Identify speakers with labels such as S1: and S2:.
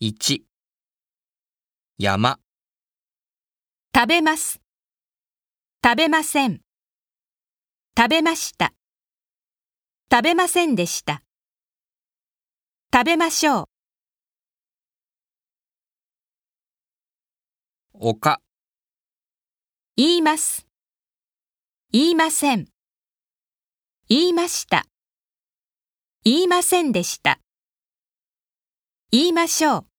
S1: 1山
S2: 食べます。食べません。食べました。食べませんでした。食べましょう。
S1: 丘
S2: 言います。言いません。言いました。言いませんでした。言いましょう。